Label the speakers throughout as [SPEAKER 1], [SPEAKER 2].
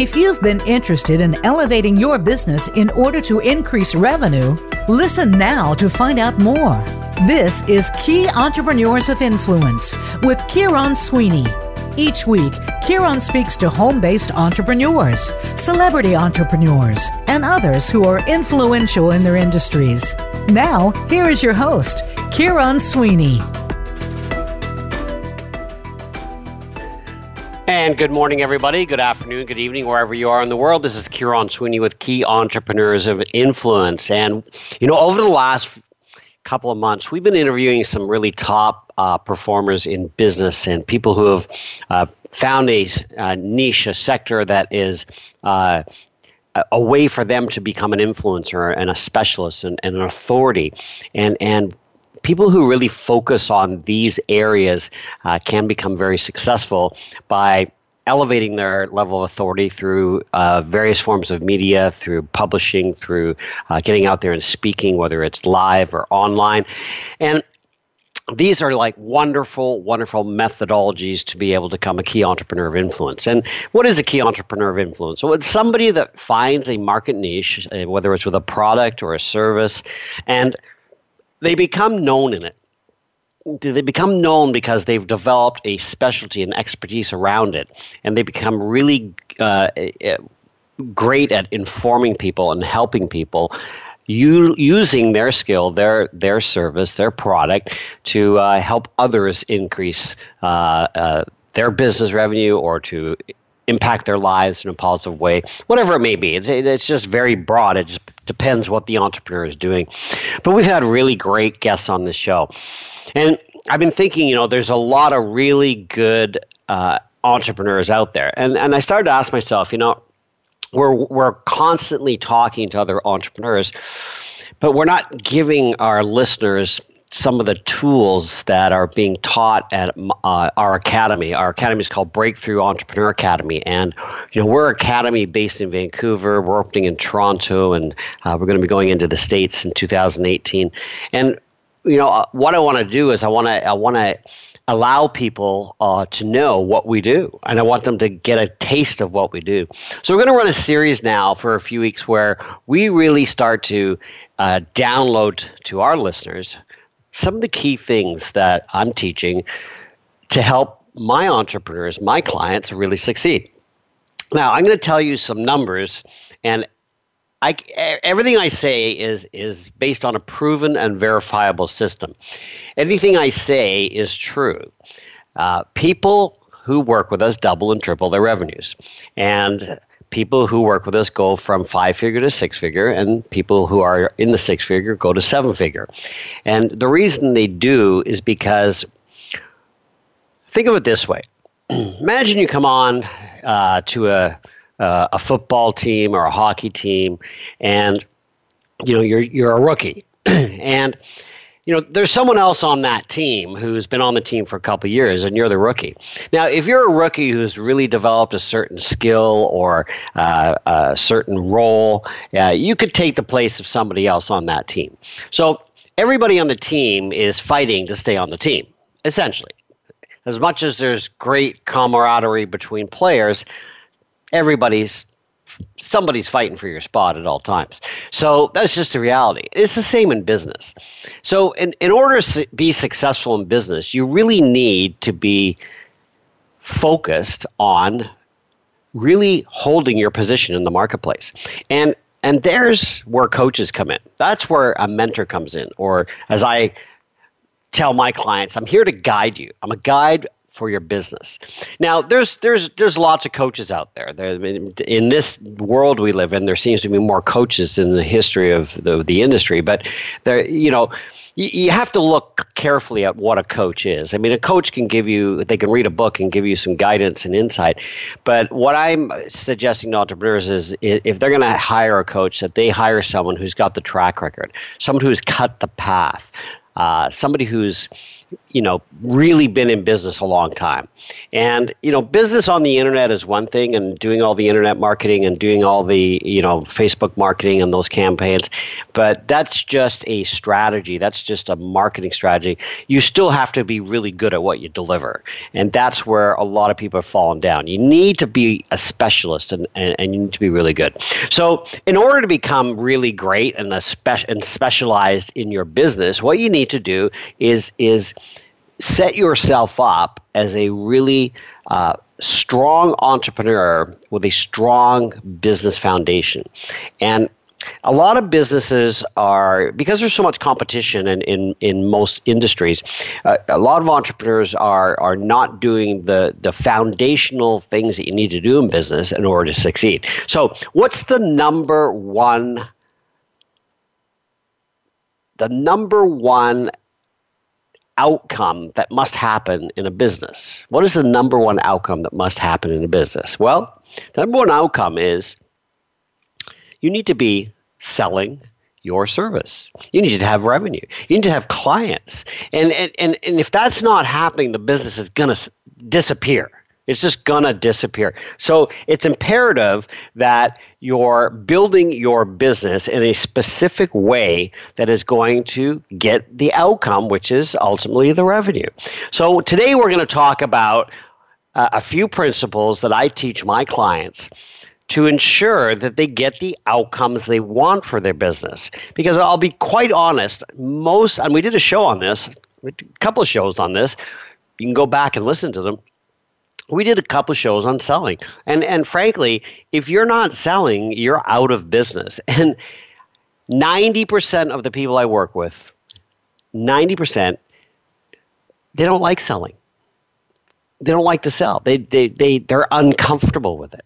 [SPEAKER 1] If you've been interested in elevating your business in order to increase revenue, listen now to find out more. This is Key Entrepreneurs of Influence with Kieron Sweeney. Each week, Kieron speaks to home based entrepreneurs, celebrity entrepreneurs, and others who are influential in their industries. Now, here is your host, Kieron Sweeney.
[SPEAKER 2] And good morning, everybody. Good afternoon, good evening, wherever you are in the world. This is Kieron Sweeney with Key Entrepreneurs of Influence. And, you know, over the last couple of months, we've been interviewing some really top uh, performers in business and people who have uh, found a uh, niche, a sector that is uh, a way for them to become an influencer and a specialist and, and an authority. And, and people who really focus on these areas uh, can become very successful by elevating their level of authority through uh, various forms of media, through publishing, through uh, getting out there and speaking, whether it's live or online. And these are like wonderful, wonderful methodologies to be able to become a key entrepreneur of influence. And what is a key entrepreneur of influence? Well, it's somebody that finds a market niche, uh, whether it's with a product or a service, and they become known in it. They become known because they've developed a specialty and expertise around it, and they become really uh, uh great at informing people and helping people you, using their skill, their their service, their product to uh, help others increase uh, uh, their business revenue or to impact their lives in a positive way, whatever it may be. It's, it's just very broad. It just depends what the entrepreneur is doing. But we've had really great guests on this show. And I've been thinking, you know, there's a lot of really good uh, entrepreneurs out there. And, and I started to ask myself, you know, we're, we're constantly talking to other entrepreneurs, but we're not giving our listeners some of the tools that are being taught at uh, our academy. Our academy is called Breakthrough Entrepreneur Academy, and you know we're academy based in Vancouver. We're opening in Toronto, and uh, we're going to be going into the states in 2018. And you know uh, what I want to do is I want to I want to allow people uh, to know what we do, and I want them to get a taste of what we do. So we're going to run a series now for a few weeks where we really start to uh, download to our listeners some of the key things that I'm teaching to help my entrepreneurs, my clients, really succeed. Now, I'm going to tell you some numbers, and I, everything I say is is based on a proven and verifiable system. Anything I say is true. Uh, people who work with us double and triple their revenues, and people who work with us go from five figure to six figure, and people who are in the six figure go to seven figure. And the reason they do is because think of it this way imagine you come on uh, to a, uh, a football team or a hockey team, and you know you're, you're a rookie. and you know, there's someone else on that team who's been on the team for a couple years, and you're the rookie. Now, if you're a rookie who's really developed a certain skill or uh, a certain role, uh, you could take the place of somebody else on that team. So everybody on the team is fighting to stay on the team, essentially. As much as there's great camaraderie between players, everybody's somebody's fighting for your spot at all times. So that's just the reality. It's the same in business. So in, in order to be successful in business, you really need to be focused on really holding your position in the marketplace. And and there's where coaches come in. That's where a mentor comes in or as I tell my clients, I'm here to guide you. I'm a guide for your business. Now, there's there's there's lots of coaches out there. there. In this world we live in, there seems to be more coaches in the history of the the industry. But there, you know, you, you have to look carefully at what a coach is. I mean, a coach can give you they can read a book and give you some guidance and insight. But what I'm suggesting to entrepreneurs is if they're going to hire a coach, that they hire someone who's got the track record, someone who's cut the path, uh, somebody who's you know, really been in business a long time. And, you know, business on the internet is one thing and doing all the internet marketing and doing all the, you know, Facebook marketing and those campaigns, but that's just a strategy. That's just a marketing strategy. You still have to be really good at what you deliver. And that's where a lot of people have fallen down. You need to be a specialist and, and, and you need to be really good. So, in order to become really great and, a spe- and specialized in your business, what you need to do is, is, set yourself up as a really uh, strong entrepreneur with a strong business foundation. And a lot of businesses are because there's so much competition in, in, in most industries uh, a lot of entrepreneurs are are not doing the the foundational things that you need to do in business in order to succeed so what's the number one the number one outcome that must happen in a business? What is the number one outcome that must happen in a business? Well, the number one outcome is you need to be selling your service. You need to have revenue. You need to have clients. And, and, and, and if that's not happening, the business is going to disappear. It's just going to disappear. So it's imperative that you're building your business in a specific way that is going to get the outcome, which is ultimately the revenue. So today we're going to talk about uh, a few principles that I teach my clients to ensure that they get the outcomes they want for their business. Because I'll be quite honest, most, and we did a show on this, a couple of shows on this. You can go back and listen to them we did a couple shows on selling. And and frankly if you're not selling you're out of business. And 90% of the people i work with 90% they don't like selling. They don't like to sell. They they, they they're uncomfortable with it.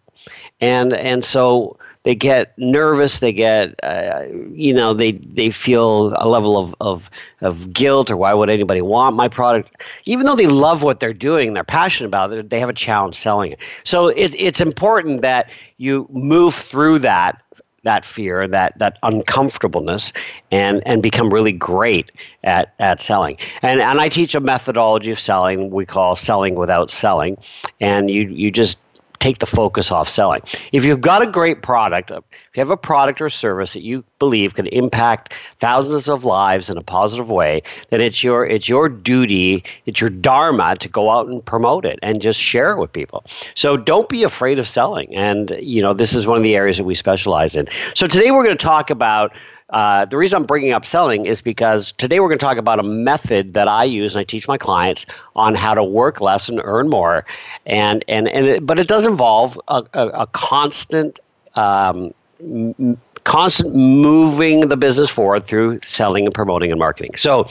[SPEAKER 2] And and so they get nervous they get uh, you know they they feel a level of, of of guilt or why would anybody want my product? Even though they love what they're doing they're passionate about it they have a challenge selling it. So it, it's important that you move through that that fear, that that uncomfortableness, and and become really great at at selling. And and I teach a methodology of selling we call selling without selling, and you you just take the focus off selling. If you've got a great product, uh, if you have a product or service that you believe can impact thousands of lives in a positive way, then it's your it's your duty, it's your dharma to go out and promote it and just share it with people. So don't be afraid of selling. And you know, this is one of the areas that we specialize in. So today we're going to talk about uh, the reason I'm bringing up selling is because today we're going to talk about a method that I use and I teach my clients on how to work less and earn more, and and and it, but it does involve a, a, a constant. Um, m- constant moving the business forward through selling and promoting and marketing. So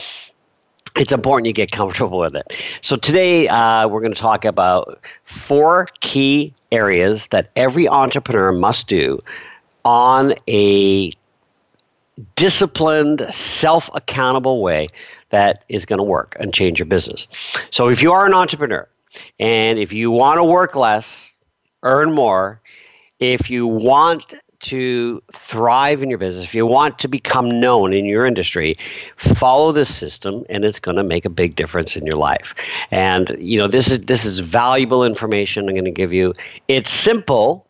[SPEAKER 2] it's important you get comfortable with it. So today uh, we're going to talk about four key areas that every entrepreneur must do on a disciplined, self accountable way that is going to work and change your business. So, if you are an entrepreneur and if you want to work less, earn more, if you want to thrive in your business, if you want to become known in your industry, follow this system and it's going to make a big difference in your life. And you know, this is this is valuable information I'm going to give you. It's simple.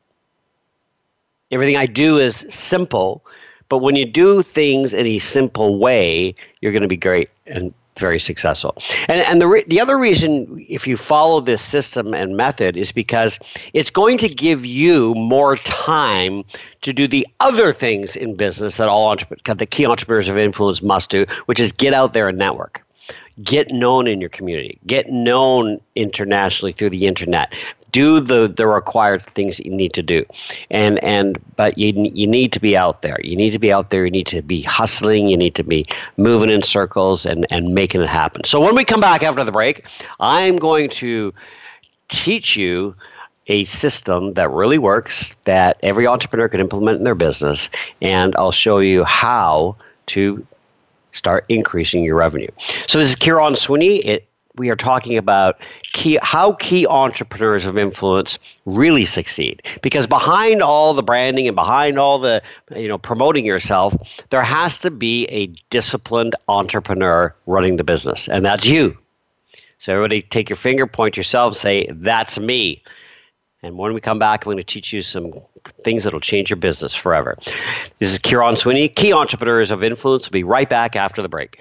[SPEAKER 2] Everything I do is simple, but when you do things in a simple way, you're going to be great and very successful. And, and the, re- the other reason, if you follow this system and method, is because it's going to give you more time to do the other things in business that all entrepreneurs, the key entrepreneurs of influence must do, which is get out there and network. Get known in your community. Get known internationally through the internet do the the required things that you need to do. And and but you you need to be out there. You need to be out there. You need to be hustling. You need to be moving in circles and and making it happen. So when we come back after the break i'm going to teach you a system that really works that every entrepreneur can implement in their business and i'll show you how to start increasing your revenue. So this is kieron sweeney it we are talking about key, how key entrepreneurs of influence really succeed. Because behind all the branding and behind all the you know promoting yourself, there has to be a disciplined entrepreneur running the business, and that's you. So everybody take your finger, point yourself, say, that's me. And when we come back, I'm going to teach you some things that'll change your business forever. This is Kieron Sweeney, Key Entrepreneurs of Influence. We'll be right back after the break.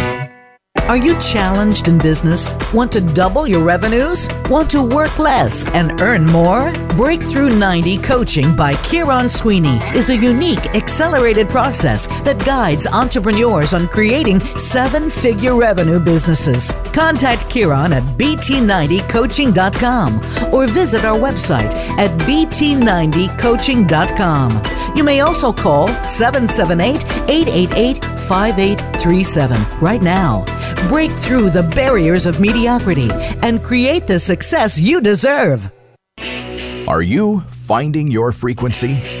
[SPEAKER 1] Are you challenged in business? Want to double your revenues? Want to work less and earn more? Breakthrough 90 Coaching by Kieron Sweeney is a unique, accelerated process that guides entrepreneurs on creating seven figure revenue businesses. Contact Kieron at bt90coaching.com or visit our website at bt90coaching.com. You may also call 778 888 5837 right now. Break through the barriers of mediocrity and create the success you deserve.
[SPEAKER 3] Are you finding your frequency?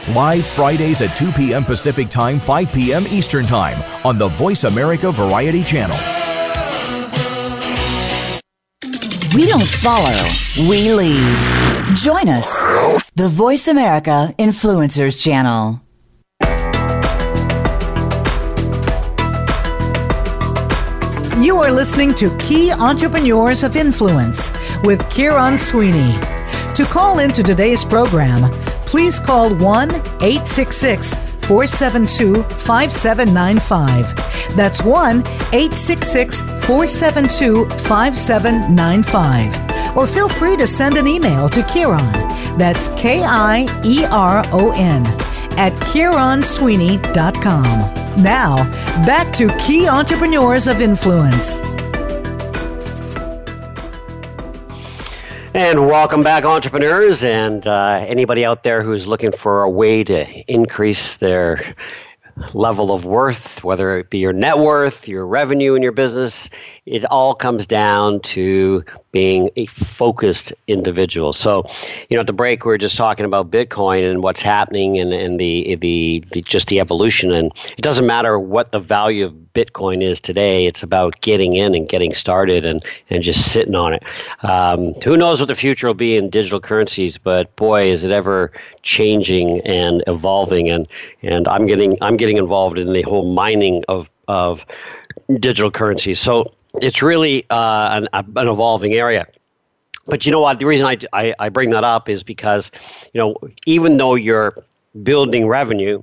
[SPEAKER 3] Live live Fridays at 2 p.m. Pacific Time, 5 p.m. Eastern Time on the Voice America Variety Channel.
[SPEAKER 4] We don't follow, we lead. Join us, the Voice America Influencers Channel.
[SPEAKER 1] You are listening to Key Entrepreneurs of Influence with Kieron Sweeney. To call into today's program, please call 1 866 472 5795. That's 1 866 472 5795. Or feel free to send an email to Kieron. That's K I E R O N at KieronSweeney.com. Now, back to Key Entrepreneurs of Influence.
[SPEAKER 2] And welcome back, entrepreneurs, and uh, anybody out there who's looking for a way to increase their level of worth, whether it be your net worth, your revenue in your business, it all comes down to being a focused individual. So, you know, at the break, we are just talking about Bitcoin and what's happening and, and the, the, the just the evolution. And it doesn't matter what the value of Bitcoin is today, it's about getting in and getting started and, and just sitting on it. Um, who knows what the future will be in digital currencies, but boy, is it ever changing and evolving. And, and I'm getting I'm getting involved in the whole mining of of digital currencies. So it's really uh, an, an evolving area. But you know what? The reason I, I, I bring that up is because, you know, even though you're building revenue,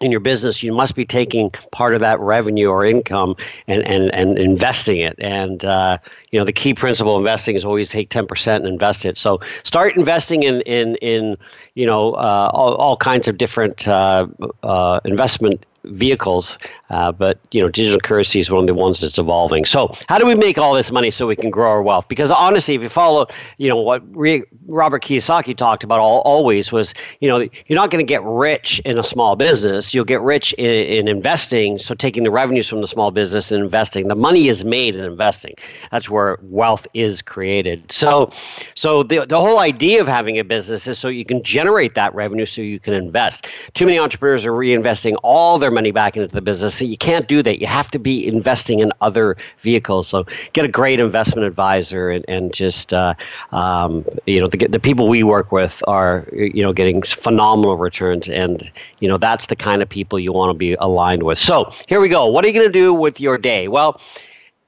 [SPEAKER 2] in your business, you must be taking part of that revenue or income and, and, and investing it. And, uh, you know, the key principle of investing is always take 10% and invest it. So start investing in, in, in you know, uh, all, all kinds of different uh, uh investment vehicles, uh, but you know, digital currency is one of the ones that's evolving. So, how do we make all this money so we can grow our wealth? Because honestly, if you follow, you know, what Re- Robert Kiyosaki talked about all, always was, you know, you're not going to get rich in a small business. You'll get rich in, in investing. So, taking the revenues from the small business and investing, the money is made in investing. That's where wealth is created. So, so the the whole idea of having a business is so you can generate that revenue, so you can invest. Too many entrepreneurs are reinvesting all their money back into the business. So you can't do that. You have to be investing in other vehicles. So get a great investment advisor and, and just, uh, um, you know, the, the people we work with are, you know, getting phenomenal returns. And, you know, that's the kind of people you want to be aligned with. So here we go. What are you going to do with your day? Well,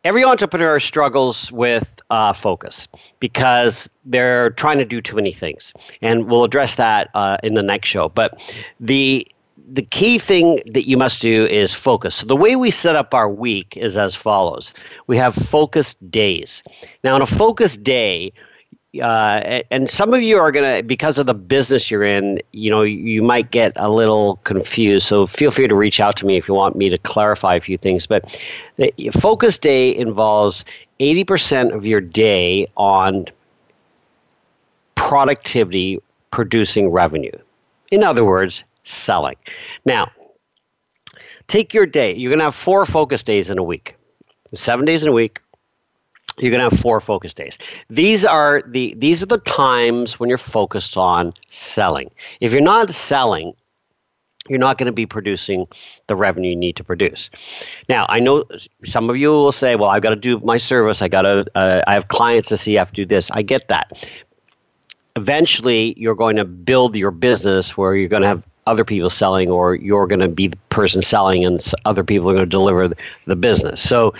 [SPEAKER 2] every entrepreneur struggles with uh, focus because they're trying to do too many things, and we'll address that uh, in the next show. But the the key thing that you must do is focus. So the way we set up our week is as follows: we have focused days. Now, on a focused day, uh, and some of you are to, because of the business you're in, you know, you might get a little confused. So feel free to reach out to me if you want me to clarify a few things. But the focus day involves 80% of your day on productivity producing revenue. In other words, selling. Now, take your day. You're going to have four focus days in a week, seven days in a week, you're going to have four focus days. These are the these are the times when you're focused on selling. If you're not selling, you're not going to be producing the revenue you need to produce. Now, I know some of you will say, "Well, I've got to do my service. I got to. Uh, I have clients to see. I have to do this." I get that. Eventually, you're going to build your business where you're going to have other people selling, or you're going to be the person selling, and other people are going to deliver the business. So,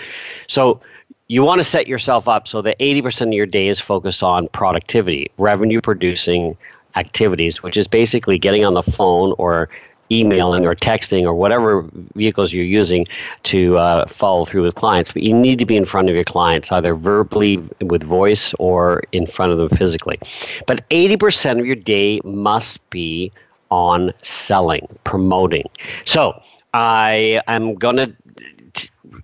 [SPEAKER 2] so you want to set yourself up so that 80% of your day is focused on productivity, revenue producing activities, which is basically getting on the phone or emailing or texting or whatever vehicles you're using to uh, follow through with clients. But you need to be in front of your clients, either verbally with voice or in front of them physically. But 80% of your day must be on selling, promoting. So I am going to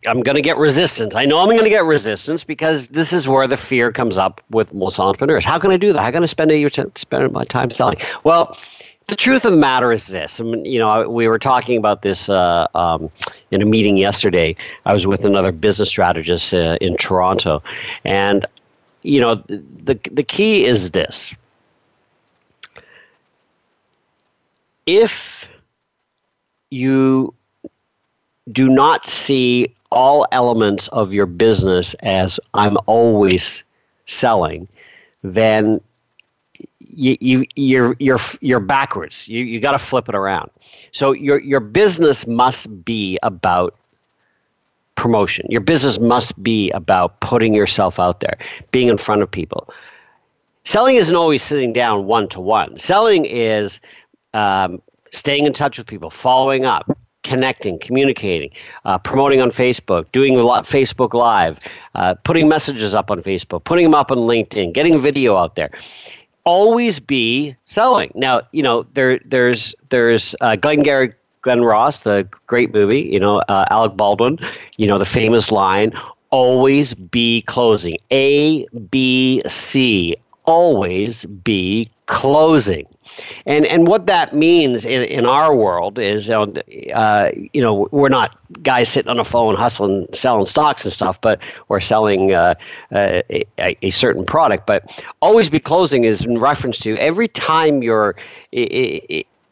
[SPEAKER 2] I'm going to get resistance. I know I'm going to get resistance because this is where the fear comes up with most entrepreneurs. How can I do that? How can I spend a year t- my time selling? Well, the truth of the matter is this. I mean, you know, we were talking about this uh, um, in a meeting yesterday. I was with another business strategist uh, in Toronto, and you know, the the key is this: if you do not see all elements of your business as I'm always selling, then you, you you're you're you're backwards. You you got to flip it around. So your your business must be about promotion. Your business must be about putting yourself out there, being in front of people. Selling isn't always sitting down one to one. Selling is um, staying in touch with people, following up, connecting, communicating, uh, promoting on Facebook, doing a lot Facebook Live, uh, putting messages up on Facebook, putting them up on LinkedIn, getting video out there. Always be selling. Now, you know there there's there's uh, Glengarry Glen Ross, the great movie. You know uh, Alec Baldwin. You know the famous line: "Always be closing." A B C. Always be closing. And and what that means in, in our world is, uh, you know, we're not guys sitting on a phone hustling, selling stocks and stuff, but we're selling uh, uh, a, a, certain product. But always be closing is in reference to every time you're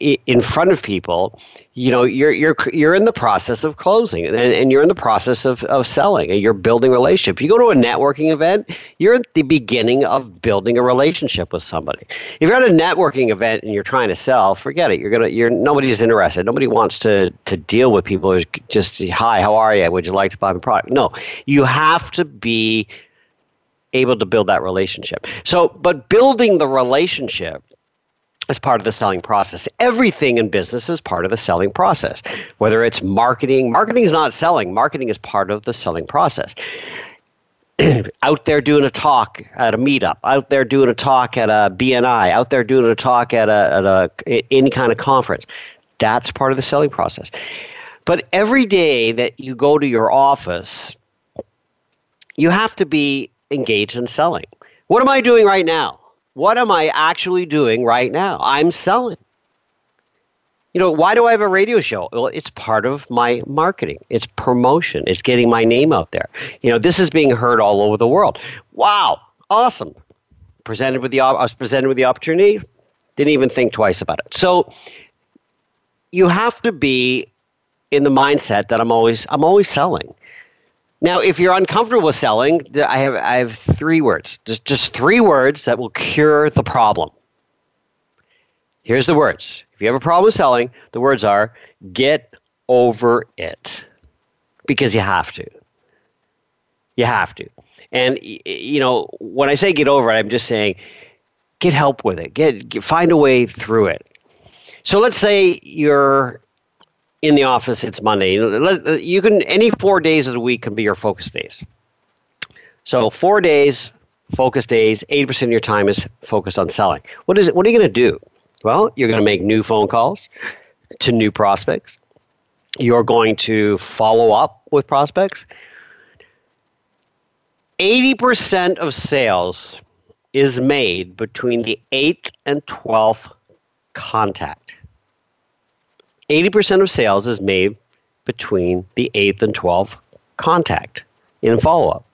[SPEAKER 2] in front of people, you know, you're you're you're in the process of closing, and, and you're in the process of, of selling, and you're building relationship. You go to a networking event, you're at the beginning of building a relationship with somebody. If you're at a networking event and you're trying to sell, forget it. You're gonna you're nobody's interested. Nobody wants to to deal with people who's just hi, how are you? Would you like to buy my product? No, you have to be able to build that relationship. So, but building the relationship as part of the selling process. Everything in business is part of the selling process. Whether it's marketing, marketing is not selling, marketing is part of the selling process. out there doing a talk at a meetup, out there doing a talk at a BNI, out there doing a talk at a, at a any kind of conference. That's part of the selling process. But every day that you go to your office, you have to be engaged in selling. What am I doing right now? What am I actually doing right now? I'm selling. You know, why do I have a radio show? Well, it's part of my marketing. It's promotion. It's getting my name out there. You know, this is being heard all over the world. Wow, awesome. Presented with the I was presented with the opportunity, didn't even think twice about it. So you have to be in the mindset that I'm always I'm always selling. Now, if you're uncomfortable with selling, I have I have three words. Just just three words that will cure the problem. Here's the words. If you have a problem with selling, the words are get over it. Because you have to. You have to. And you know, when I say get over it, I'm just saying get help with it. Get, get find a way through it. So let's say you're in the office, it's Monday. Uh, you can any four days of the week can be your focus days. So four days, focus days, 80% of your time is focused on selling. What is it? What are you going to do? Well, you're going to make new phone calls to new prospects. You're going to follow up with prospects. 80% of sales is made between the 8th and 12th contact. 80% of sales is made between the 8th and 12th contact in follow up.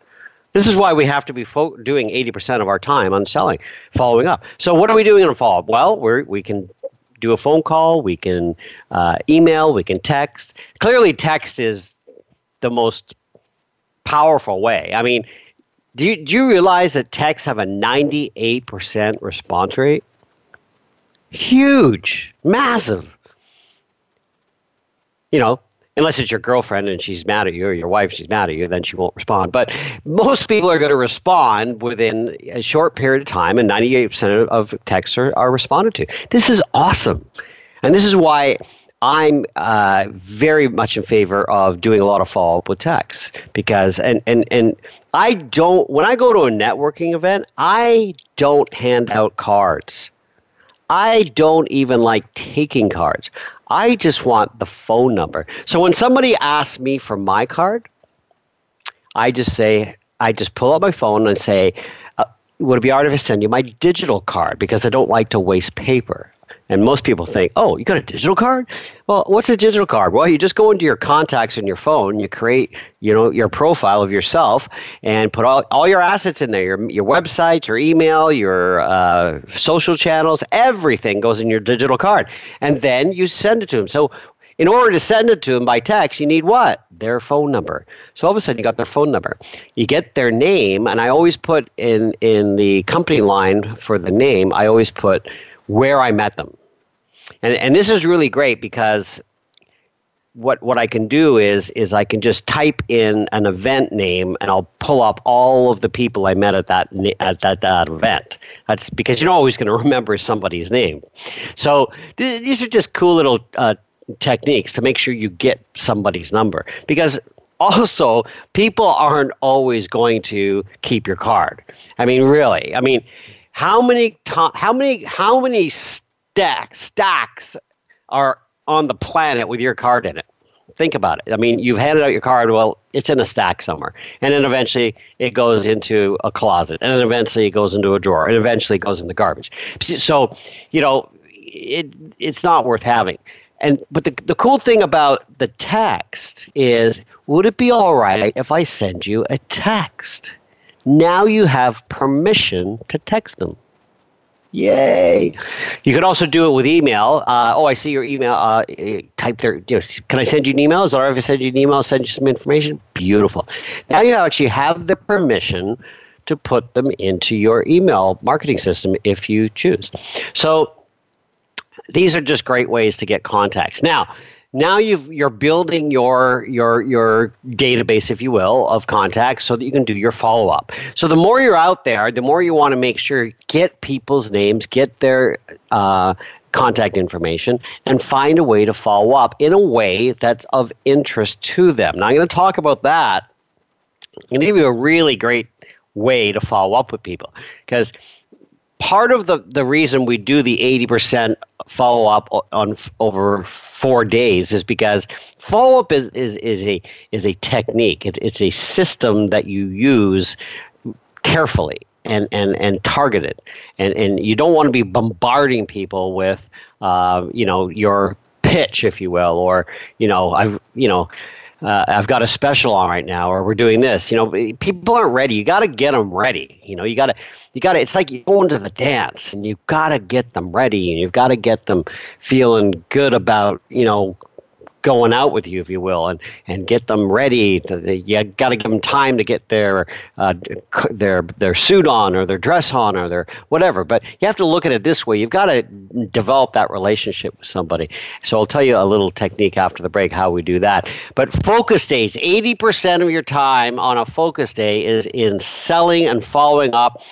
[SPEAKER 2] This is why we have to be fo- doing 80% of our time on selling, following up. So, what are we doing in follow up? Well, we we can do a phone call, we can uh, email, we can text. Clearly, text is the most powerful way. I mean, do you, do you realize that texts have a 98% response rate? Huge, massive. You know, unless it's your girlfriend and she's mad at you or your wife she's mad at you then she won't respond but most people are going to respond within a short period of time and 98% of texts are, are responded to this is awesome and this is why I'm uh, very much in favor of doing a lot of follow up with texts because, and, and, and I don't, when I go to a networking event, I don't hand out cards. I don't even like taking cards. I just want the phone number. So when somebody asks me for my card, I just say, I just pull out my phone and say, uh, would it be right if I send you my digital card? Because I don't like to waste paper. And most people think, oh, you got a digital card? Well, what's a digital card? Well, you just go into your contacts in your phone, you create, you know, your profile of yourself, and put all, all your assets in there, your, your website, your email, your uh, social channels, everything goes in your digital card. And then you send it to them. So in order to send it to them by text, you need what? Their phone number. So all of a sudden, you got their phone number. You get their name, and I always put in in the company line for the name. I always put where I met them. And, and this is really great because what what I can do is is I can just type in an event name and I'll pull up all of the people I met at that at that, that event. That's because you're not always going to remember somebody's name. So th- these are just cool little uh, techniques to make sure you get somebody's number because also people aren't always going to keep your card. I mean, really. I mean, how many to- how many how many stacks stacks are on the planet with your card in it. Think about it. I mean, you've handed out your card. Well, it's in a stack somewhere, and then eventually it goes into a closet, and then eventually it goes into a drawer, and eventually it goes in the garbage. So, you know, it it's not worth having. And but the the cool thing about the text is, would it be all right if I send you a text? Now you have permission to text them. Yay! You could also do it with email. Uh, oh, I see your email. Uh, type there. You know, can I send you an email? Is it all right if I send you an email? Send you some information. Beautiful. Now you actually have the permission to put them into your email marketing system if you choose. So these are just great ways to get contacts. Now, now you've you're building your your your database if you will of contacts so that you can do your follow up so the more you're out there the more you want to make sure get people's names get their uh, contact information and find a way to follow up in a way that's of interest to them. Now i'm going to talk about that. I'm going to give you a really great way to follow up with people because part of the, the reason we do the 80% follow up on over four days is because follow up is, is, is a is a technique. It's, it's a system that you use carefully and, and, and targeted. And, and you don't want to be bombarding people with, uh, you know, your pitch, if you will, or, you know, I've, you know, uh, I've got a special on right now, or we're doing this. You know, people aren't ready. You got to get them ready. You know, you got to, you got to. It's like you go into the dance, and you've got to get them ready, and you've got to get them feeling good about, you know, going out with you, if you will, and, and get them ready. To, you got to give them time to get their uh, their their suit on or their dress on or their whatever. But you have to look at it this way. You've got to develop that relationship with somebody. So I'll tell you a little technique after the break how we do that. But focus days, eighty percent of your time on a focus day is in selling and following up,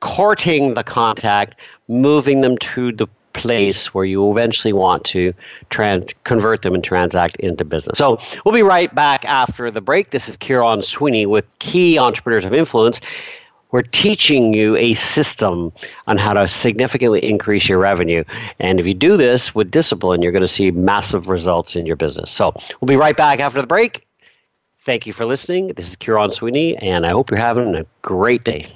[SPEAKER 2] courting the contact, moving them to the place where you eventually want to trans- convert them and transact into business. So we'll be right back after the break. This is Kieron Sweeney with Key Entrepreneurs of Influence. We're teaching you a system on how to significantly increase your revenue. And if you do this with discipline, you're going to see massive results in your business. So we'll be right back after the break. Thank you for listening. This is Kieron Sweeney, and I hope you're having a great day.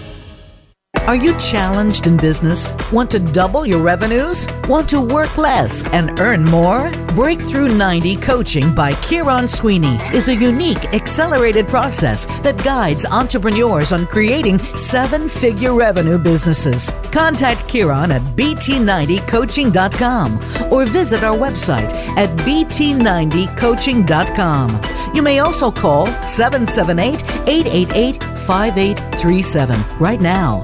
[SPEAKER 1] Are you challenged in business? Want to double your revenues? Want to work less and earn more? Breakthrough 90 Coaching by Kieron Sweeney is a unique, accelerated process that guides entrepreneurs on creating seven figure revenue businesses. Contact Kieron at bt90coaching.com or visit our website at bt90coaching.com. You may also call 778 888 5837 right now.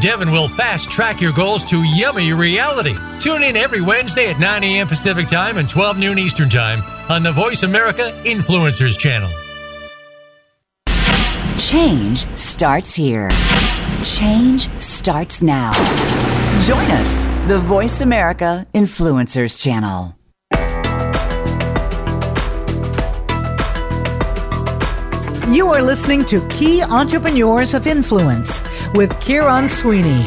[SPEAKER 5] Devin will fast track your goals to yummy reality. Tune in every Wednesday at 9 a.m. Pacific Time and 12 noon Eastern Time on the Voice America Influencers Channel.
[SPEAKER 4] Change starts here. Change starts now. Join us, the Voice America Influencers Channel.
[SPEAKER 1] You are listening to Key Entrepreneurs of Influence with Kieron Sweeney.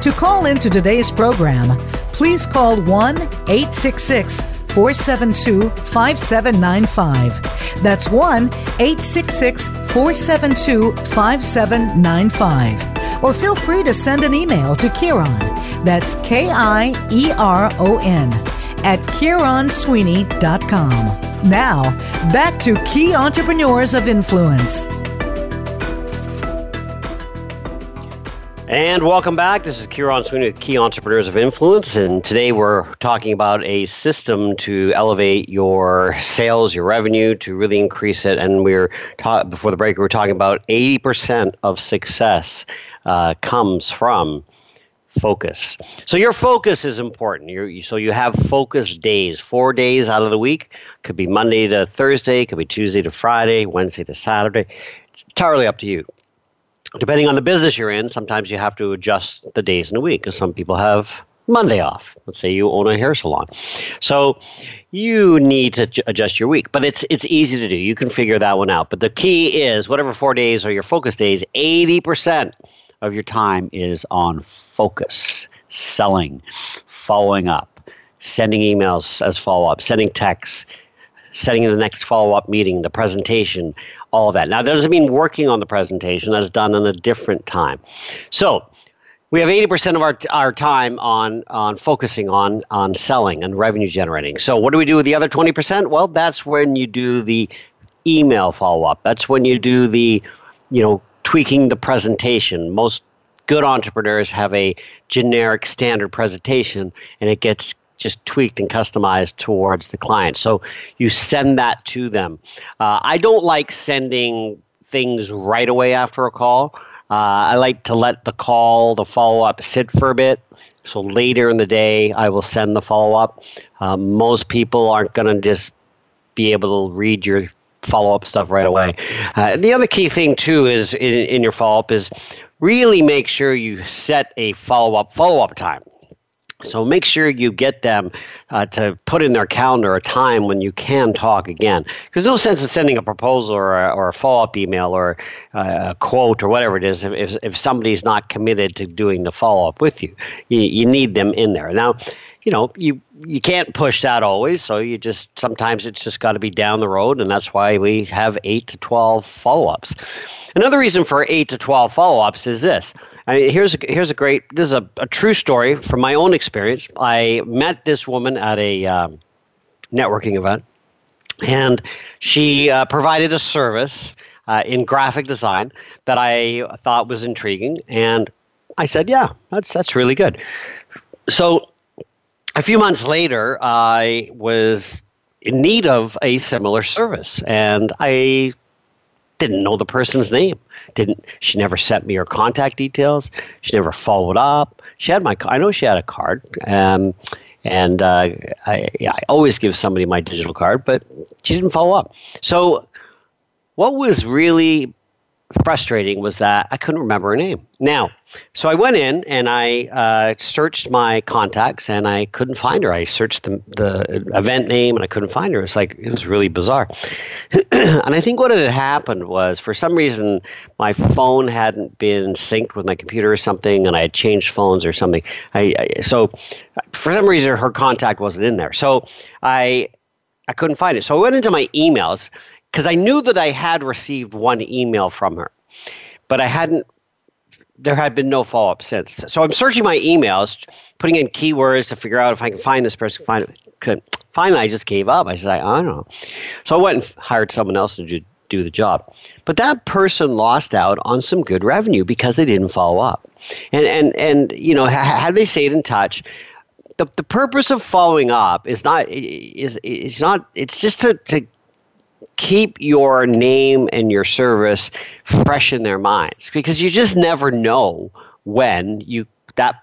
[SPEAKER 1] To call into today's program, please call 1 866 472 5795. That's 1 866 472 5795. Or feel free to send an email to Kieron. That's K I E R O N at KieronSweeney.com. Now, back to Key Entrepreneurs of Influence.
[SPEAKER 2] And welcome back. This is Kieron Sweeney with Key Entrepreneurs of Influence. And today we're talking about a system to elevate your sales, your revenue, to really increase it. And we are ta- before the break, we were talking about 80% of success uh, comes from focus. So your focus is important. You're, so you have focus days, four days out of the week. Could be Monday to Thursday, could be Tuesday to Friday, Wednesday to Saturday. It's entirely up to you. Depending on the business you're in, sometimes you have to adjust the days in the week because some people have Monday off. Let's say you own a hair salon. So you need to adjust your week, but it's it's easy to do. You can figure that one out. But the key is whatever 4 days are your focus days, 80% of your time is on focus, selling, following up, sending emails as follow up, sending texts, setting the next follow up meeting, the presentation, all of that. Now, that doesn't mean working on the presentation, that's done in a different time. So, we have 80% of our, our time on, on focusing on, on selling and revenue generating. So, what do we do with the other 20%? Well, that's when you do the email follow up. That's when you do the, you know, tweaking the presentation. Most good entrepreneurs have a generic standard presentation and it gets just tweaked and customized towards the client. So you send that to them. Uh, I don't like sending things right away after a call. Uh, I like to let the call, the follow up, sit for a bit. So later in the day, I will send the follow up. Uh, most people aren't going to just be able to read your follow up stuff right away. Uh, the other key thing too is in, in your follow up is really make sure you set a follow up follow up time. So make sure you get them uh, to put in their calendar a time when you can talk again. Because no sense in sending a proposal or a, or a follow up email or uh, a quote or whatever it is if, if, if somebody's not committed to doing the follow up with you. you. You need them in there. Now, you know, you you can't push that always. So you just sometimes it's just got to be down the road, and that's why we have eight to twelve follow ups. Another reason for eight to twelve follow ups is this. I mean, here's a, here's a great. This is a, a true story from my own experience. I met this woman at a um, networking event, and she uh, provided a service uh, in graphic design that I thought was intriguing, and I said, "Yeah, that's that's really good." So a few months later, I was in need of a similar service, and I didn't know the person's name. Didn't she never sent me her contact details? She never followed up. She had my I know she had a card, um, and uh, I, I always give somebody my digital card, but she didn't follow up. So, what was really frustrating was that I couldn't remember her name. Now, so I went in and I uh, searched my contacts and I couldn't find her. I searched the, the event name and I couldn't find her. It's like, it was really bizarre. and I think what had happened was for some reason my phone hadn't been synced with my computer or something and I had changed phones or something. I, I so for some reason her contact wasn't in there. So I, I couldn't find it. So I went into my emails because I knew that I had received one email from her, but I hadn't. There had been no follow up since. So I'm searching my emails, putting in keywords to figure out if I can find this person. Find couldn't. Finally, I just gave up. I said, I don't know. So I went and hired someone else to do, do the job. But that person lost out on some good revenue because they didn't follow up. And and and you know, had they stayed in touch, the, the purpose of following up is not is is not it's just to, to keep your name and your service fresh in their minds because you just never know when you that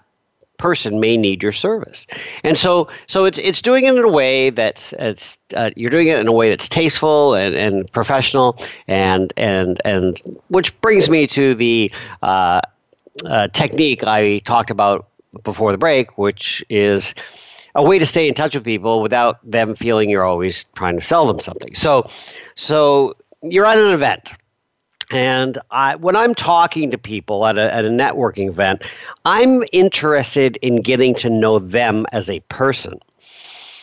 [SPEAKER 2] person may need your service. And so so it's it's doing it in a way that's it's uh, you're doing it in a way that's tasteful and, and professional and and and which brings me to the uh, uh, technique I talked about before the break which is a way to stay in touch with people without them feeling you're always trying to sell them something. So, so you're at an event, and I, when I'm talking to people at a, at a networking event, I'm interested in getting to know them as a person.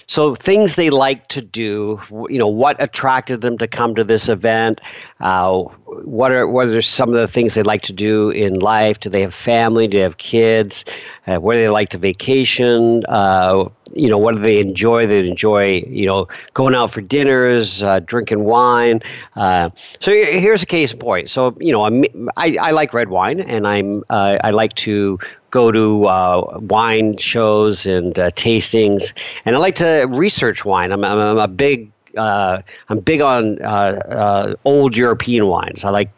[SPEAKER 2] So things they like to do, you know, what attracted them to come to this event? Uh, what are what are some of the things they like to do in life? Do they have family? Do they have kids? Uh, where do they like to vacation? Uh, you know, what do they enjoy? They enjoy, you know, going out for dinners, uh, drinking wine. Uh, so here's a case in point. So you know, I'm, I I like red wine, and I'm uh, I like to go to uh, wine shows and uh, tastings, and I like to research wine. I'm, I'm, I'm a big uh, I'm big on uh, uh, old European wines. I like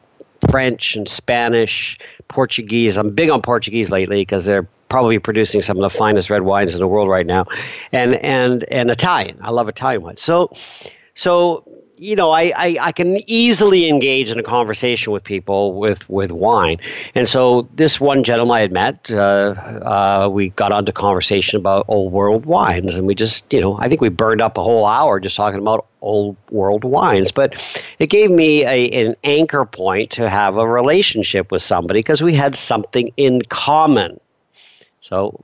[SPEAKER 2] French and Spanish, Portuguese. I'm big on Portuguese lately because they're probably producing some of the finest red wines in the world right now, and and and Italian. I love Italian wines. So so you know, I, I, I, can easily engage in a conversation with people with, with wine. And so this one gentleman I had met, uh, uh, we got onto conversation about old world wines. And we just, you know, I think we burned up a whole hour just talking about old world wines. But it gave me a, an anchor point to have a relationship with somebody because we had something in common. So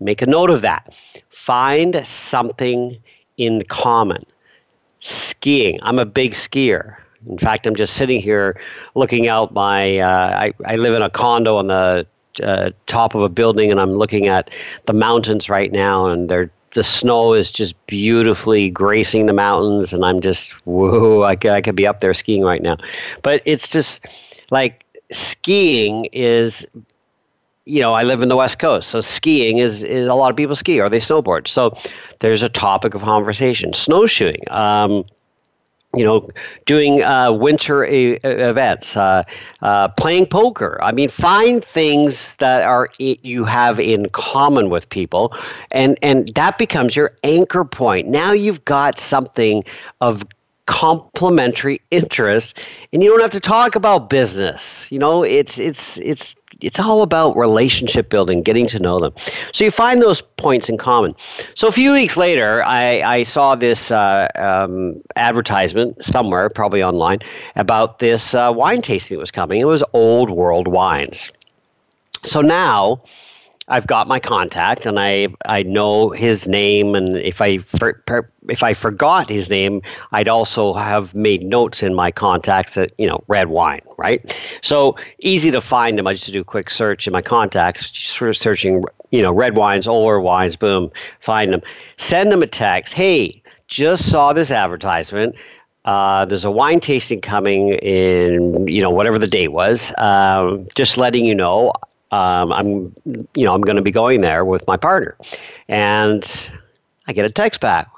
[SPEAKER 2] make a note of that. Find something in common skiing. I'm a big skier. In fact, I'm just sitting here looking out my. Uh, I, I live in a condo on the uh, top of a building, and I'm looking at the mountains right now, and they're the snow is just beautifully gracing the mountains, and I'm just whoa! I could, I could be up there skiing right now, but it's just like skiing is you know, I live in the West Coast, so skiing is, is a lot of people ski or they snowboard. So there's a topic of conversation. Snowshoeing, um, you know, doing uh, winter a- events, uh, uh, playing poker. I mean, find things that are you have in common with people, and and that becomes your anchor point. Now you've got something of complementary interest and you don't have to talk about business you know it's it's it's it's all about relationship building getting to know them. So you find those points in common. So a few weeks later i, I saw this uh, um, advertisement somewhere probably online about this uh, wine tasting that was coming. It was old world wines. So now I've got my contact and I I know his name and if I for, if I forgot his name I'd also have made notes in my contacts that you know red wine right? So easy to find him I just do a quick search in my contacts sort of searching you know red wines older wines boom find them. Send them a text. Hey just saw this advertisement. Uh, there's a wine tasting coming in, you know, whatever the date was. Um, just letting you know, um, I'm, you know, I'm going to be going there with my partner, and I get a text back.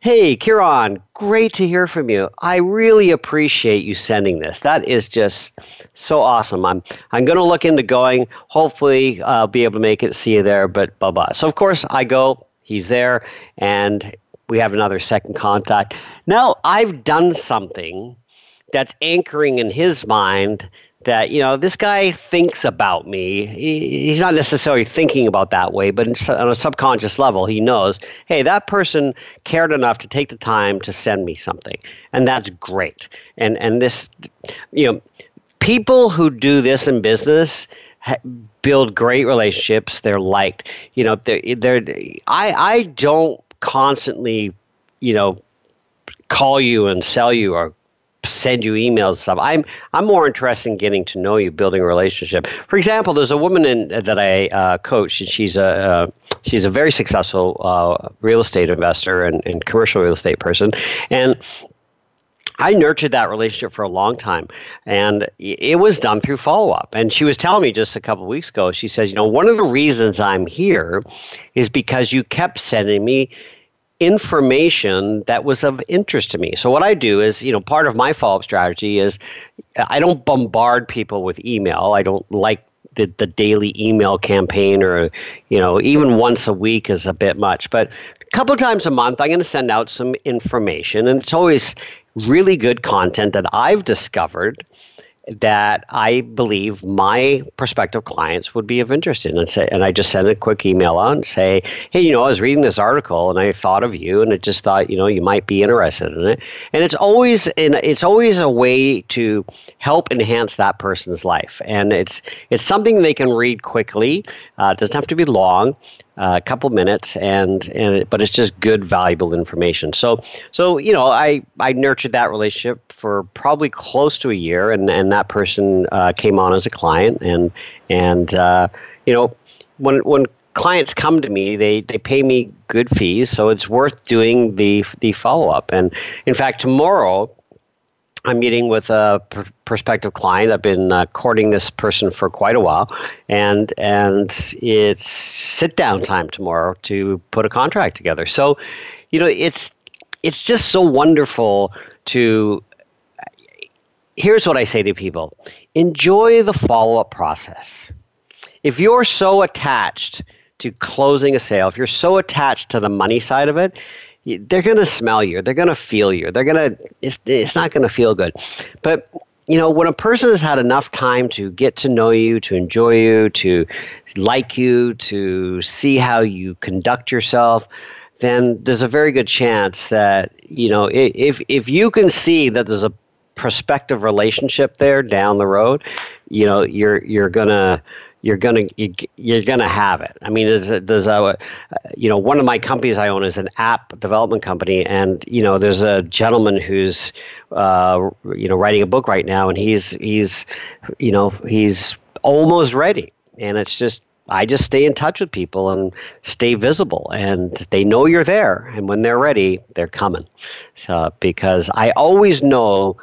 [SPEAKER 2] Hey, Kieron, great to hear from you. I really appreciate you sending this. That is just so awesome. I'm I'm going to look into going. Hopefully, I'll be able to make it. See you there. But blah blah. So of course I go. He's there, and we have another second contact. Now I've done something that's anchoring in his mind that you know this guy thinks about me. He, he's not necessarily thinking about that way but on a subconscious level he knows hey that person cared enough to take the time to send me something and that's great. And and this you know people who do this in business build great relationships. They're liked. You know they're, they're i i don't constantly, you know, call you and sell you or send you emails and stuff. I'm I'm more interested in getting to know you, building a relationship. For example, there's a woman in, that I uh, coach, and she's a uh, she's a very successful uh, real estate investor and, and commercial real estate person, and I nurtured that relationship for a long time, and it was done through follow up. And she was telling me just a couple weeks ago, she says, You know, one of the reasons I'm here is because you kept sending me information that was of interest to me. So what I do is, you know, part of my follow-up strategy is I don't bombard people with email. I don't like the, the daily email campaign or, you know, even once a week is a bit much. But a couple times a month, I'm going to send out some information. And it's always really good content that I've discovered that I believe my prospective clients would be of interest in. And, say, and I just send a quick email out and say, hey, you know, I was reading this article and I thought of you and I just thought, you know, you might be interested in it. And it's always in, it's always a way to help enhance that person's life. And it's it's something they can read quickly. Uh, it doesn't have to be long a couple minutes, and and but it's just good, valuable information. So so you know, I I nurtured that relationship for probably close to a year, and and that person uh, came on as a client, and and uh, you know when when clients come to me, they, they pay me good fees, so it's worth doing the the follow up. And in fact, tomorrow I'm meeting with a pr- prospective client. I've been uh, courting this person for quite a while, and and it's sit down time tomorrow to put a contract together. So, you know, it's it's just so wonderful to. Here's what I say to people: enjoy the follow up process. If you're so attached to closing a sale, if you're so attached to the money side of it, they're going to smell you. They're going to feel you. They're going to, it's, it's not going to feel good. But, you know, when a person has had enough time to get to know you, to enjoy you, to like you, to see how you conduct yourself, then there's a very good chance that, you know, if, if you can see that there's a prospective relationship there down the road, you know, you're, you're going to, you're gonna you're gonna have it. I mean, there's a, there's a you know one of my companies I own is an app development company, and you know there's a gentleman who's uh, you know writing a book right now, and he's he's you know he's almost ready, and it's just I just stay in touch with people and stay visible, and they know you're there, and when they're ready, they're coming. So because I always know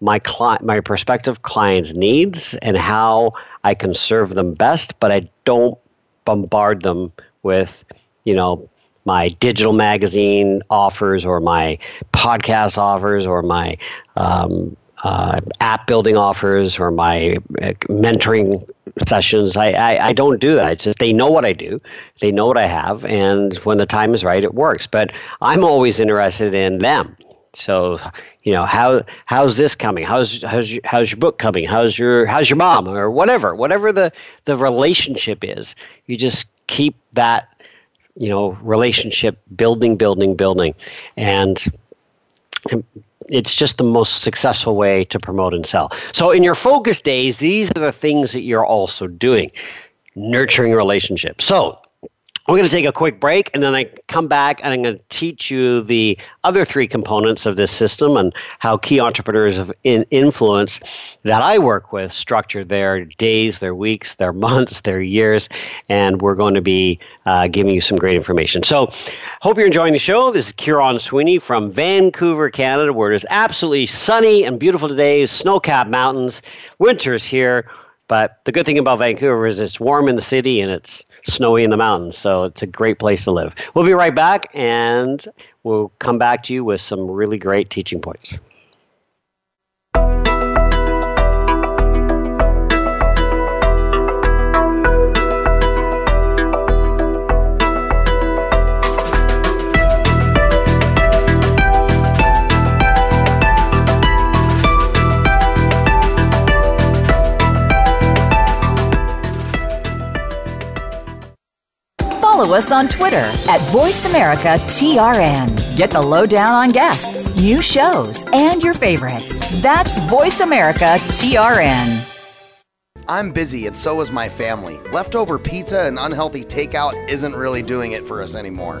[SPEAKER 2] my client, my prospective clients' needs and how I can serve them best, but I don't bombard them with, you know, my digital magazine offers or my podcast offers or my um, uh, app building offers or my uh, mentoring sessions. I, I, I, don't do that. It's just they know what I do, they know what I have, and when the time is right, it works. But I'm always interested in them. So you know how how's this coming? How's how's your, how's your book coming? How's your how's your mom or whatever whatever the the relationship is you just keep that you know relationship building building building. And it's just the most successful way to promote and sell. So in your focus days these are the things that you're also doing nurturing relationships. So, we're going to take a quick break and then I come back and I'm going to teach you the other three components of this system and how key entrepreneurs of in influence that I work with structure their days, their weeks, their months, their years. And we're going to be uh, giving you some great information. So, hope you're enjoying the show. This is Kieron Sweeney from Vancouver, Canada, where it is absolutely sunny and beautiful today, snow capped mountains. Winter's here. But the good thing about Vancouver is it's warm in the city and it's snowy in the mountains. So it's a great place to live. We'll be right back and we'll come back to you with some really great teaching points.
[SPEAKER 4] Follow us on Twitter at VoiceAmericaTRN. Get the lowdown on guests, new shows, and your favorites. That's VoiceAmericaTRN.
[SPEAKER 6] I'm busy and so is my family. Leftover pizza and unhealthy takeout isn't really doing it for us anymore.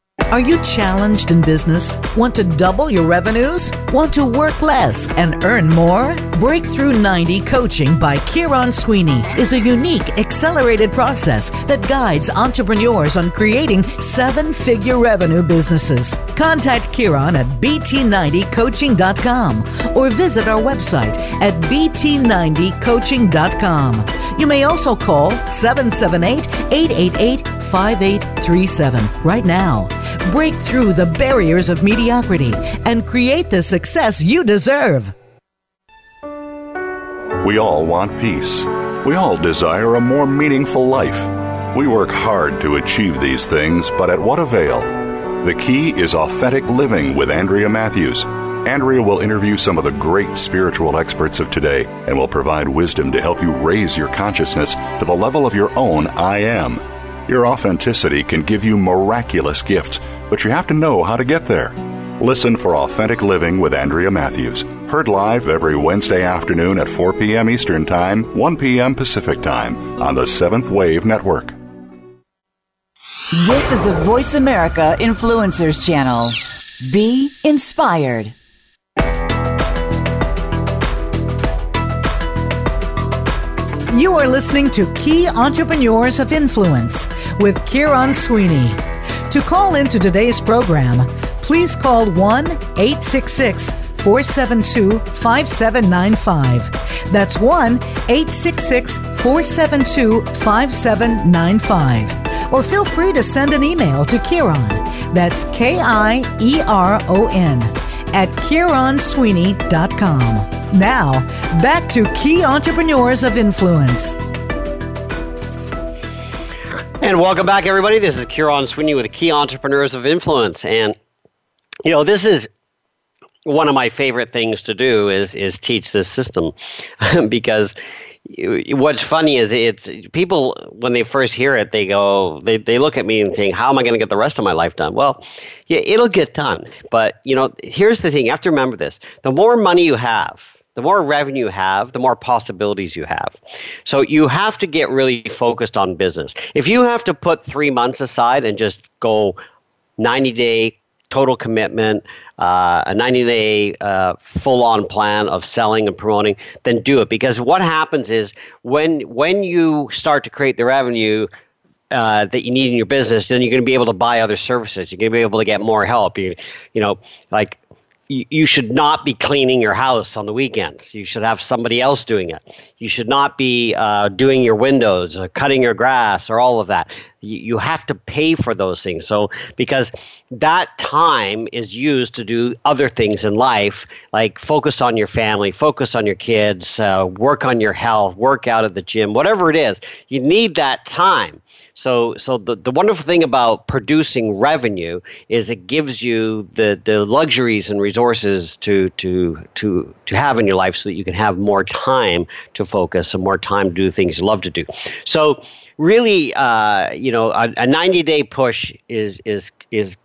[SPEAKER 1] Are you challenged in business? Want to double your revenues? Want to work less and earn more? Breakthrough 90 Coaching by Kieron Sweeney is a unique, accelerated process that guides entrepreneurs on creating seven figure revenue businesses. Contact Kieron at bt90coaching.com or visit our website at bt90coaching.com. You may also call 778 888 5837 right now. Break through the barriers of mediocrity and create the success you deserve.
[SPEAKER 7] We all want peace. We all desire a more meaningful life. We work hard to achieve these things, but at what avail? The key is authentic living with Andrea Matthews. Andrea will interview some of the great spiritual experts of today and will provide wisdom to help you raise your consciousness to the level of your own I am. Your authenticity can give you miraculous gifts, but you have to know how to get there. Listen for Authentic Living with Andrea Matthews. Heard live every Wednesday afternoon at 4 p.m. Eastern Time, 1 p.m. Pacific Time on the Seventh Wave Network.
[SPEAKER 4] This is the Voice America Influencers Channel. Be inspired.
[SPEAKER 1] You are listening to Key Entrepreneurs of Influence with Kieron Sweeney. To call into today's program, please call 1 866 472 5795. That's 1 866 472 5795. Or feel free to send an email to Kieron. That's K I E R O N at KieronSweeney.com. Now, back to Key Entrepreneurs of Influence.
[SPEAKER 2] And welcome back, everybody. This is Kieron Sweeney with the Key Entrepreneurs of Influence. And, you know, this is one of my favorite things to do is is teach this system. Because what's funny is it's people when they first hear it they go they, they look at me and think how am i going to get the rest of my life done? Well yeah it'll get done. But you know here's the thing. You have to remember this. The more money you have the more revenue you have, the more possibilities you have. So you have to get really focused on business. If you have to put three months aside and just go 90 day total commitment, uh, a 90 day uh, full on plan of selling and promoting, then do it. Because what happens is when when you start to create the revenue, uh, that you need in your business, then you're going to be able to buy other services. You're going to be able to get more help. You, you know, like you should not be cleaning your house on the weekends. You should have somebody else doing it. You should not be uh, doing your windows or cutting your grass or all of that. You, you have to pay for those things. So, because that time is used to do other things in life, like focus on your family, focus on your kids, uh, work on your health, work out at the gym, whatever it is. You need that time. So, so the, the wonderful thing about producing revenue is it gives you the, the luxuries and resources to, to, to, to have in your life so that you can have more time to focus and more time to do things you love to do. So, really, uh, you know, a, a 90 day push is, is, is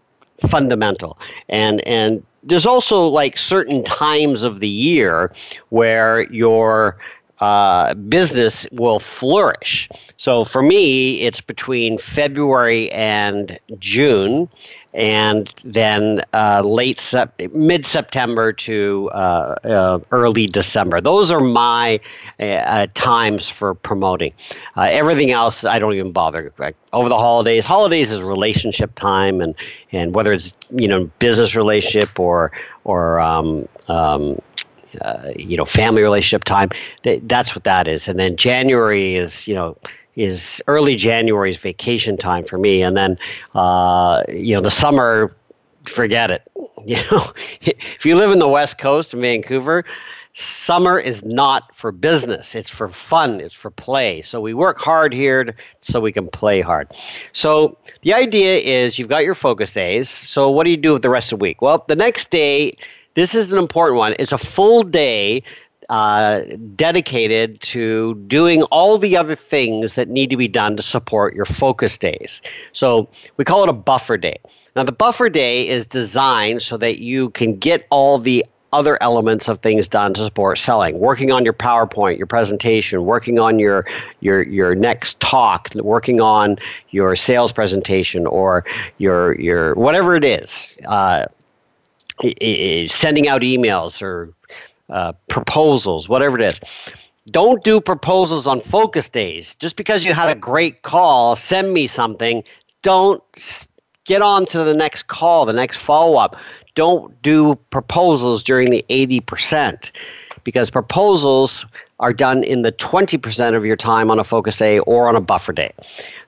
[SPEAKER 2] fundamental. And, and there's also like certain times of the year where your uh, business will flourish. So for me, it's between February and June, and then uh, late sep- mid September to uh, uh, early December. Those are my uh, times for promoting. Uh, everything else, I don't even bother. Like over the holidays, holidays is relationship time, and and whether it's you know business relationship or or um, um, uh, you know family relationship time. That's what that is. And then January is you know is early January is vacation time for me, and then uh, you know the summer, forget it. You know, if you live in the West Coast in Vancouver, summer is not for business; it's for fun, it's for play. So we work hard here so we can play hard. So the idea is you've got your focus days. So what do you do with the rest of the week? Well, the next day. This is an important one. It's a full day uh, dedicated to doing all the other things that need to be done to support your focus days. So we call it a buffer day. Now, the buffer day is designed so that you can get all the other elements of things done to support selling working on your powerpoint your presentation working on your your your next talk working on your sales presentation or your your whatever it is uh, sending out emails or uh, proposals, whatever it is. Don't do proposals on focus days. Just because you had a great call, send me something. Don't get on to the next call, the next follow up. Don't do proposals during the 80% because proposals are done in the 20% of your time on a focus day or on a buffer day.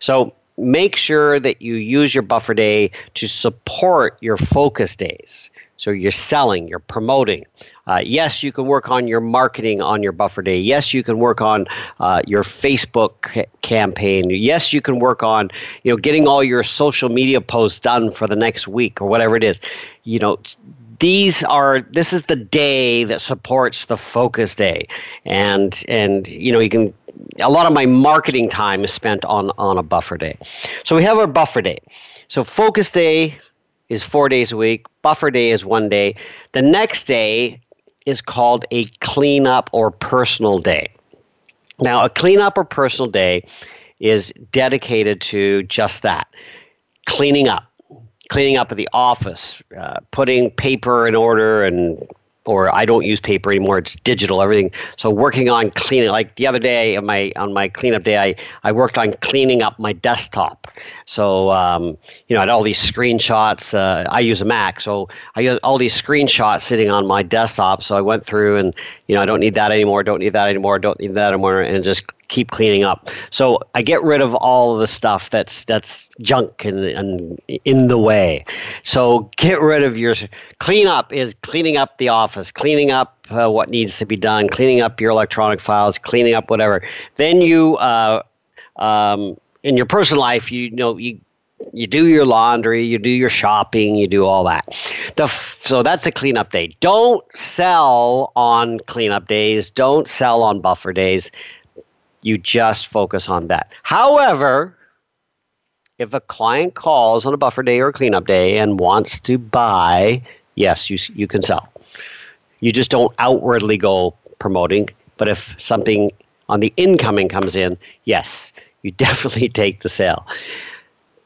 [SPEAKER 2] So make sure that you use your buffer day to support your focus days. So you're selling, you're promoting. Uh, yes, you can work on your marketing on your buffer day. Yes, you can work on uh, your Facebook ca- campaign. Yes, you can work on you know getting all your social media posts done for the next week or whatever it is. You know, these are this is the day that supports the focus day, and and you know you can. A lot of my marketing time is spent on on a buffer day. So we have our buffer day. So focus day is four days a week. Buffer day is one day. The next day is called a cleanup or personal day. Now, a cleanup or personal day is dedicated to just that cleaning up, cleaning up at the office, uh, putting paper in order and or I don't use paper anymore. It's digital, everything. So working on cleaning, like the other day on my on my cleanup day, I, I worked on cleaning up my desktop. So um, you know, I had all these screenshots. Uh, I use a Mac, so I got all these screenshots sitting on my desktop. So I went through and you know, I don't need that anymore. Don't need that anymore. Don't need that anymore, and just keep cleaning up. So I get rid of all of the stuff that's that's junk and, and in the way. So get rid of your clean up is cleaning up the office, cleaning up uh, what needs to be done, cleaning up your electronic files, cleaning up whatever. Then you uh, um, in your personal life, you know you you do your laundry, you do your shopping, you do all that. The, so that's a cleanup day. Don't sell on cleanup days. Don't sell on buffer days. You just focus on that. However, if a client calls on a buffer day or cleanup day and wants to buy, yes, you, you can sell. You just don't outwardly go promoting. But if something on the incoming comes in, yes, you definitely take the sale.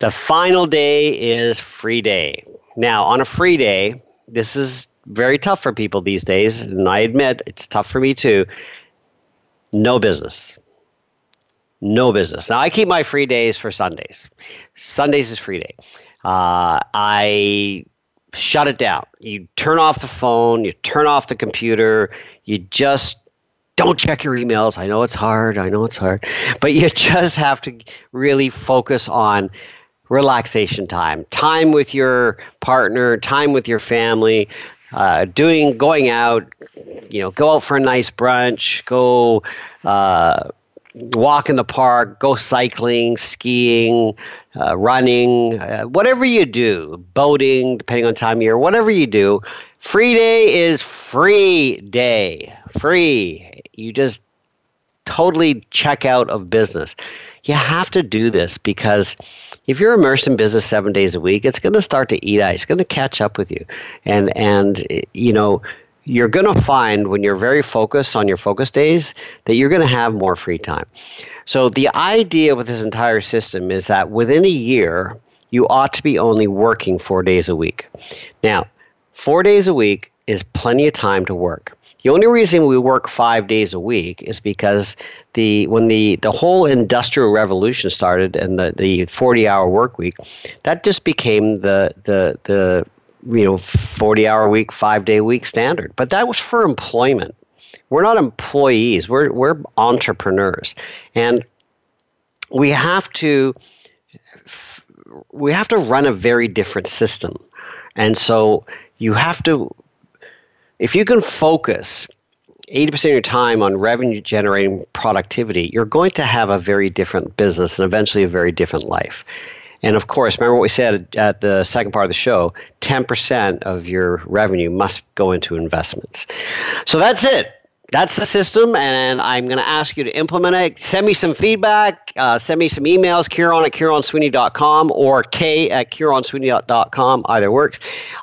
[SPEAKER 2] The final day is free day. Now, on a free day, this is very tough for people these days, and I admit it's tough for me too. No business no business. Now I keep my free days for Sundays. Sundays is free day. Uh, I shut it down. You turn off the phone, you turn off the computer, you just don't check your emails. I know it's hard. I know it's hard. But you just have to really focus on relaxation time, time with your partner, time with your family, uh, doing going out, you know, go out for a nice brunch, go uh, walk in the park, go cycling, skiing, uh, running, uh, whatever you do, boating, depending on time of year, whatever you do. Free day is free day. Free. You just totally check out of business. You have to do this because if you're immersed in business seven days a week, it's going to start to eat ice. It's going to catch up with you, and and you know you're going to find when you're very focused on your focus days that you're going to have more free time. So the idea with this entire system is that within a year you ought to be only working four days a week. Now, four days a week is plenty of time to work. The only reason we work five days a week is because the when the, the whole industrial revolution started and the, the 40 hour work week, that just became the the the you know 40 hour week, five day week standard. But that was for employment. We're not employees. We're we're entrepreneurs, and we have to we have to run a very different system. And so you have to if you can focus 80% of your time on revenue generating productivity, you're going to have a very different business and eventually a very different life. And of course, remember what we said at the second part of the show 10% of your revenue must go into investments. So that's it that's the system, and I'm going to ask you to implement it. Send me some feedback. Uh, send me some emails, Kieron at KieronSweeney.com or K at KieronSweeney.com. Either works.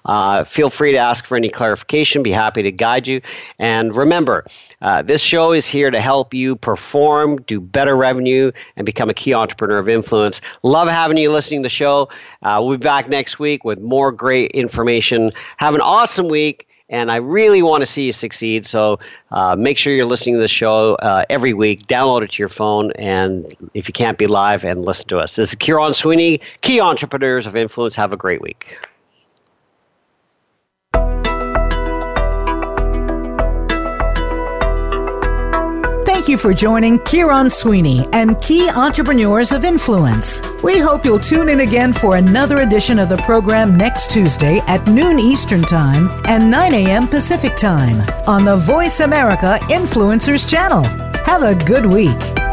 [SPEAKER 2] Uh, feel free to ask for any clarification. Be happy to guide you. And remember, uh, this show is here to help you perform, do better revenue, and become a key entrepreneur of influence. Love having you listening to the show. Uh, we'll be back next week with more great information. Have an awesome week and I really want to see you succeed. So uh, make sure you're listening to the show uh, every week. Download it to your phone, and if you can't be live, and listen to us. This is Kieron Sweeney, Key Entrepreneurs of Influence. Have a great week.
[SPEAKER 1] You for joining Kieron Sweeney and Key Entrepreneurs of Influence. We hope you'll tune in again for another edition of the program next Tuesday at noon Eastern Time and 9 a.m. Pacific Time on the Voice America Influencers channel. Have a good week.